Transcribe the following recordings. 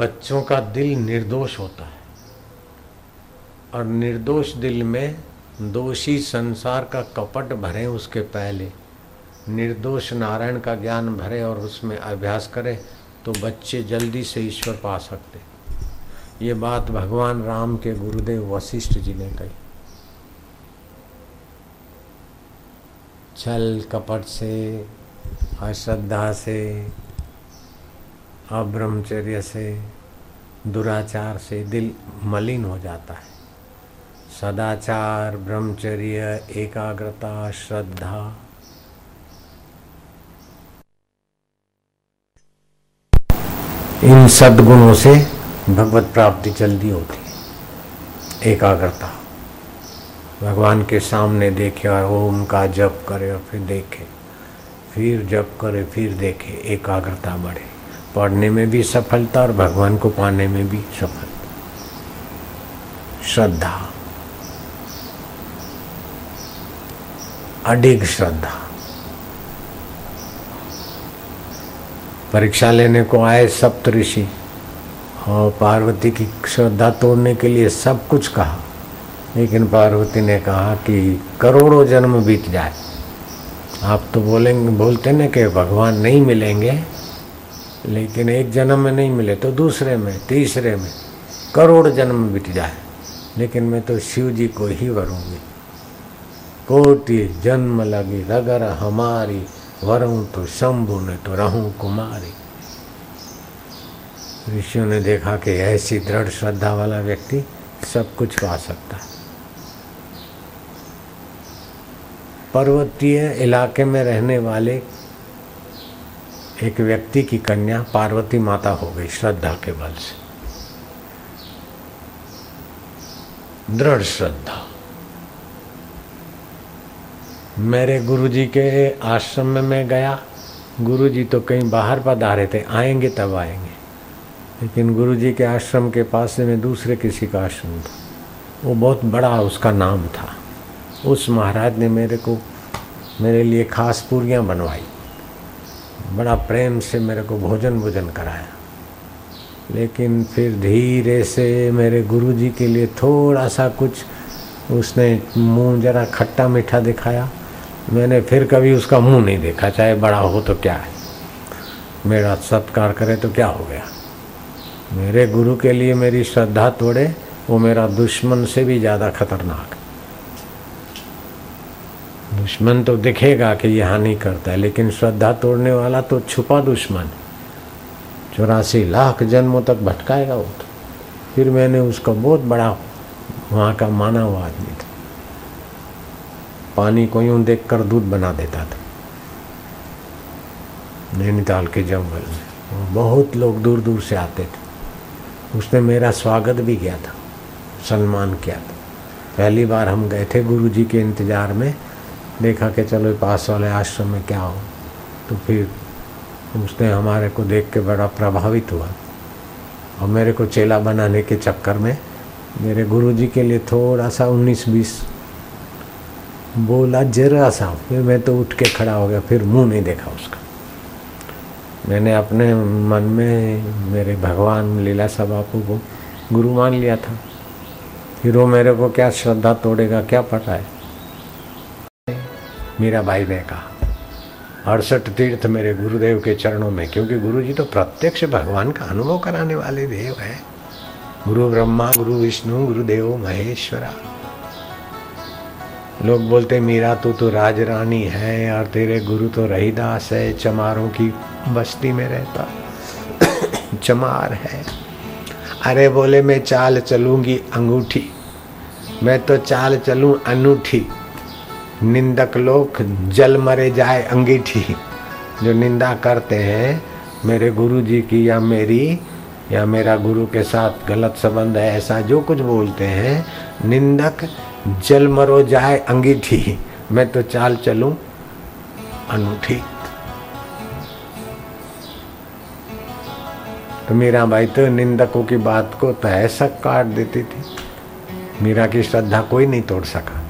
बच्चों का दिल निर्दोष होता है। और निर्दोष दिल में दोषी संसार का कपट भरे उसके पहले, निर्दोष नारायण का ज्ञान भरे और उसमें अभ्यास करे तो बच्चे जल्दी से ईश्वर पा सकते। ये बात भगवान राम के गुरुदेव वशिष्ठ जी ने कही। छल कपट से, अश्रद्धा से अब्रह्मचर्य से, दुराचार से दिल मलिन हो जाता है। सदाचार, ब्रह्मचर्य, एकाग्रता, श्रद्धा। इन सद्गुणों से भगवत प्राप्ति जल्दी होती है। एकाग्रता। भगवान के सामने देखे और ओम का जप करे और फिर देखे। फिर जप करे, फिर देखे। एकाग्रता बढ़े। पढ़ने में भी सफलता और भगवान को पाने में भी सफलता। श्रद्धा। अडिग श्रद्धा। परीक्षा लेने को आए सप्त ऋषि और पार्वती की श्रद्धा तोड़ने के लिए सब कुछ कहा। लेकिन पार्वती ने कहा कि करोड़ों जन्म बीत जाए। आप तो बोलेंगे, बोलते ना कि भगवान नहीं मिलेंगे। लेकिन एक जन्म में नहीं मिले तो दूसरे में, तीसरे में, करोड़ जन्म बीत जाए। लेकिन मैं तो शिव जी को ही वरूँगी। कोटि जन्म लगी, रगर हमारी, वरूं तो शंभु, ने तो रहूँ कुमारी। ऋषियों ने देखा कि ऐसी दृढ़ श्रद्धा वाला व्यक्ति सब कुछ पा सकता है। पर्वतीय इलाके में रहने वाले एक व्यक्ति की कन्या पार्वती माता हो गई श्रद्धा के बल से। दृढ़ श्रद्धा। मेरे गुरुजी के आश्रम में मैं गया। गुरुजी तो कहीं बाहर पधारे थे, आएँगे तब आएँगे। लेकिन गुरुजी के आश्रम के पास से मैं दूसरे किसी का आश्रम था। वो बहुत बड़ा उसका नाम था। उस महाराज ने मेरे को, मेरे लिए खास पूरियाँ बनवाई। बड़ा प्रेम से मेरे को भोजन भोजन कराया। लेकिन फिर धीरे से मेरे गुरुजी के लिए थोड़ा सा कुछ उसने मुँह जरा खट्टा मीठा दिखाया। मैंने फिर कभी उसका मुँह नहीं देखा, चाहे बड़ा हो तो क्या है। मेरा सत्कार करे तो क्या हो गया? मेरे गुरु के लिए मेरी श्रद्धा तोड़े, वो मेरा दुश्मन से भी ज़्यादा खतरनाक दुश्मन तो दिखेगा कि ये हानि करता है, लेकिन श्रद्धा तोड़ने वाला तो छुपा दुश्मन। चौरासी लाख जन्मों तक भटकाएगा वो तो। फिर मैंने उसका बहुत बड़ा वहाँ का माना हुआ आदमी था। पानी को यूँ देख कर दूध बना देता था। नैनीताल के जंगल में। बहुत लोग दूर दूर से आते थे। उसने मेरा स्वागत भी किया था, सम्मान किया था। पहली बार हम गए थे गुरु जी के इंतज़ार में। देखा कि चलो पास वाले आश्रम में क्या हो तो फिर उसने हमारे को देख के बड़ा प्रभावित हुआ। और मेरे को चेला बनाने के चक्कर में मेरे गुरुजी के लिए थोड़ा सा उन्नीस बीस बोला, जरा सा। फिर मैं तो उठ के खड़ा हो गया, फिर मुँह नहीं देखा उसका। मैंने अपने मन में मेरे भगवान लीला सा बापू को गुरु मान लिया था। फिर वो मेरे को क्या श्रद्धा तोड़ेगा, क्या पता है? मीरा भाई ने कहा, अड़सठ तीर्थ मेरे गुरुदेव के चरणों में, क्योंकि गुरु जी तो प्रत्यक्ष भगवान का अनुभव कराने वाले देव है। गुरु ब्रह्मा, गुरु विष्णु गुरुदेव महेश्वरा। लोग बोलते, मीरा, तू तो राज रानी है और तेरे गुरु तो रहीदास है, चमारों की बस्ती में रहता, चमार है। अरे बोले, मैं चाल चलूँगी अंगूठी, मैं तो चाल चलूँ अनूठी निंदक लोग जल मरे जाए अंगीठी। जो निंदा करते हैं, मेरे गुरु जी की या मेरी, या मेरा गुरु के साथ गलत संबंध है, ऐसा जो कुछ बोलते हैं, निंदक जल मरो जाए अंगीठी। मैं तो चाल चलूँ अनूठी। तो मीरा भाई तो निंदकों की बात को तो ऐसा काट देती थी। मीरा की श्रद्धा कोई नहीं तोड़ सका।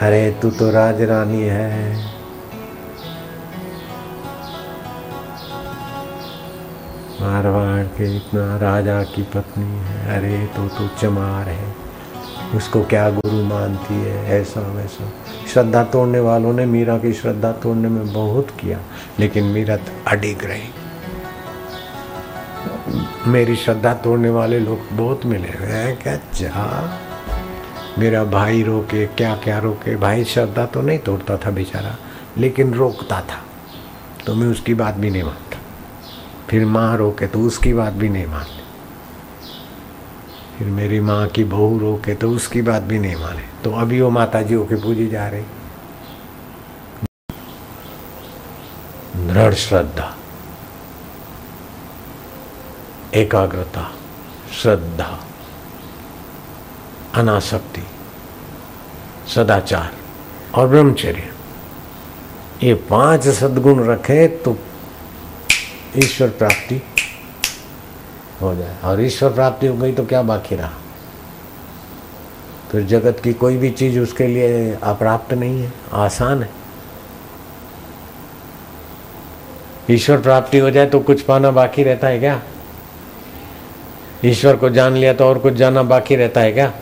अरे तू तो राज रानी है। मारवाड़ के इतना राजा की पत्नी है। अरे तो तू चमार है। उसको क्या गुरु मानती है? ऐसा वैसा। श्रद्धा तोड़ने वालों ने मीरा की श्रद्धा तोड़ने में बहुत किया, लेकिन मीरा अडिग रही। मेरी श्रद्धा तोड़ने वाले लोग बहुत मिले हैं। क्या? जा मेरा भाई रोके क्या क्या रोके? भाई श्रद्धा तो नहीं तोड़ता था बेचारा, लेकिन रोकता था। तो मैं उसकी बात भी नहीं मानता। फिर माँ रोके तो उसकी बात भी नहीं मानती। फिर मेरी माँ की बहू रोके तो उसकी बात भी नहीं माने। तो अभी वो माता जी होके पूजी जा रही। दृढ़ श्रद्धा, एकाग्रता, श्रद्धा। अनासक्ति, सदाचार और ब्रह्मचर्य। ये पाँच सद्गुण रखे तो ईश्वर प्राप्ति हो जाए। और ईश्वर प्राप्ति हो गई तो क्या बाकी रहा? फिर जगत की कोई भी चीज़ उसके लिए अप्राप्त नहीं है, आसान है। ईश्वर प्राप्ति हो जाए तो कुछ पाना बाकी रहता है क्या? ईश्वर को जान लिया तो और कुछ जाना बाकी रहता है क्या?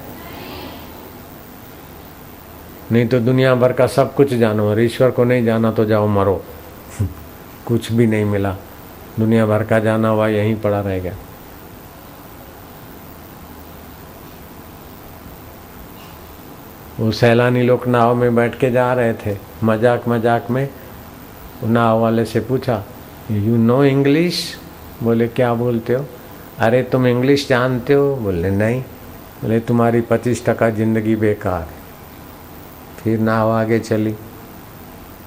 नहीं तो दुनिया भर का सब कुछ जानो, और ईश्वर को नहीं जाना तो जाओ मरो। कुछ भी नहीं मिला। दुनिया भर का जाना हुआ, यहीं पड़ा रहेगा वो सैलानी लोग नाव में बैठ के जा रहे थे। मज़ाक मज़ाक में नाव वाले से पूछा यू नो इंग्लिश बोले, क्या बोलते हो? अरे, तुम इंग्लिश जानते हो? बोले, नहीं। बोले, तुम्हारी पच्चीस टका ज़िंदगी बेकार है। फिर नाव आगे चली।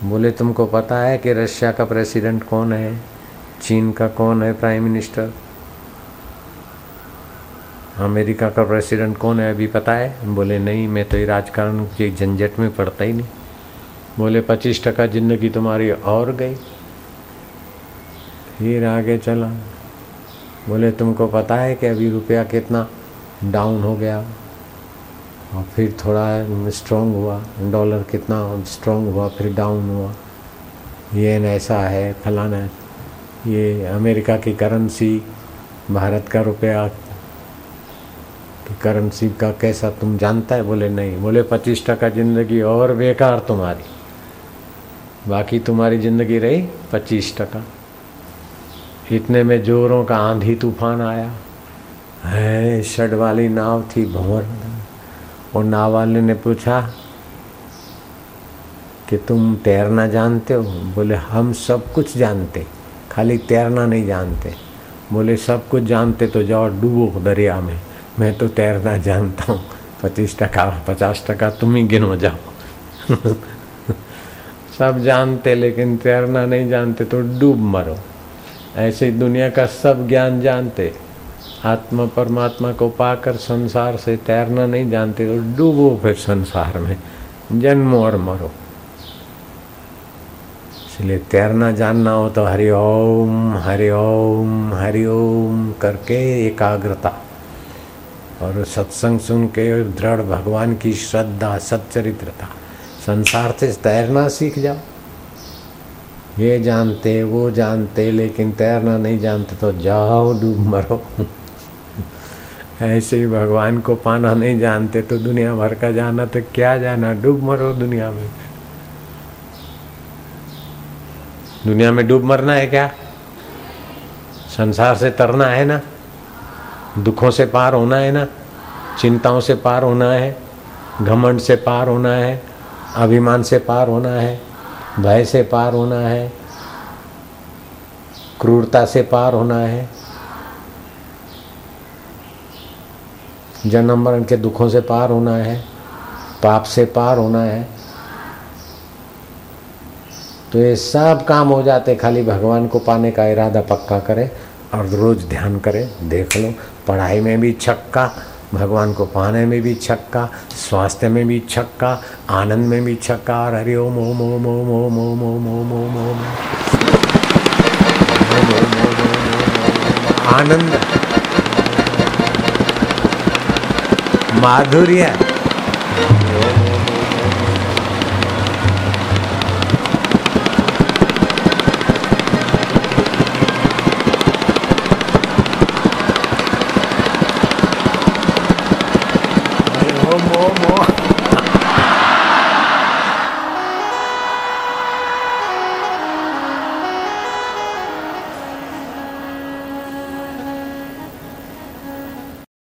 बोले, तुमको पता है कि रशिया का प्रेसिडेंट कौन है? चीन का कौन है प्राइम मिनिस्टर? अमेरिका का प्रेसिडेंट कौन है अभी पता है? बोले, नहीं, मैं तो ये राजकारण के झंझट में पड़ता ही नहीं। बोले, पच्चीस टका ज़िंदगी तुम्हारी और गई। फिर आगे चला। बोले, तुमको पता है कि अभी रुपया कितना डाउन हो गया? और फिर थोड़ा स्ट्रॉन्ग हुआ। डॉलर कितना स्ट्रॉन्ग हुआ, फिर डाउन हुआ। ये ऐसा है, फलाना। ये अमेरिका की करेंसी भारत का रुपया। की करेंसी का कैसा तुम जानता है? बोले, नहीं। बोले, पच्चीस टका ज़िंदगी और बेकार तुम्हारी। बाकी तुम्हारी ज़िंदगी रही पच्चीस टका। इतने में जोरों का आंधी तूफ़ान आया। है शड वाली नाव थी भंवर। और नाव वाले ने पूछा कि तुम तैरना जानते हो? बोले, हम सब कुछ जानते, खाली तैरना नहीं जानते। बोले, सब कुछ जानते तो जाओ डूबो दरिया में, मैं तो तैरना जानता हूँ। पच्चीस टका, पचास टका, तुम ही गिनो जाओ। सब जानते, लेकिन तैरना नहीं जानते तो डूब मरो। ऐसे दुनिया का सब ज्ञान जानते। आत्मा परमात्मा को पाकर संसार से तैरना नहीं जानते तो डूबो फिर संसार में। जन्मो और मरो। इसलिए तैरना जानना हो तो हरिओम हरिओम हरिओम करके एकाग्रता। और सत्संग सुन के दृढ़ भगवान की श्रद्धा, सच्चरित्रता। संसार से तैरना सीख जाओ। ये जानते, वो जानते, लेकिन तैरना नहीं जानते तो जाओ, डूब मरो। ऐसे ही भगवान को पाना नहीं जानते तो दुनिया भर का जाना तो क्या जाना? डूब मरो दुनिया में। दुनिया में डूब मरना है क्या? संसार से तरना है ना? दुखों से पार होना है ना? चिंताओं से पार होना है? घमंड से पार होना है? अभिमान से पार होना है? भय से पार होना है? क्रूरता से पार होना है? जन्म मरण के दुखों से पार होना है पाप से पार होना है तो ये सब काम हो जाते खाली भगवान को पाने का इरादा पक्का करे और रोज ध्यान करें देख लो पढ़ाई में भी छक्का भगवान को पाने में भी छक्का स्वास्थ्य में भी छक्का आनंद में भी छक्का और हरि ओम ओम ओम ओम ओम ओम ओम ओम ओम ओम आनंद माधुर्य।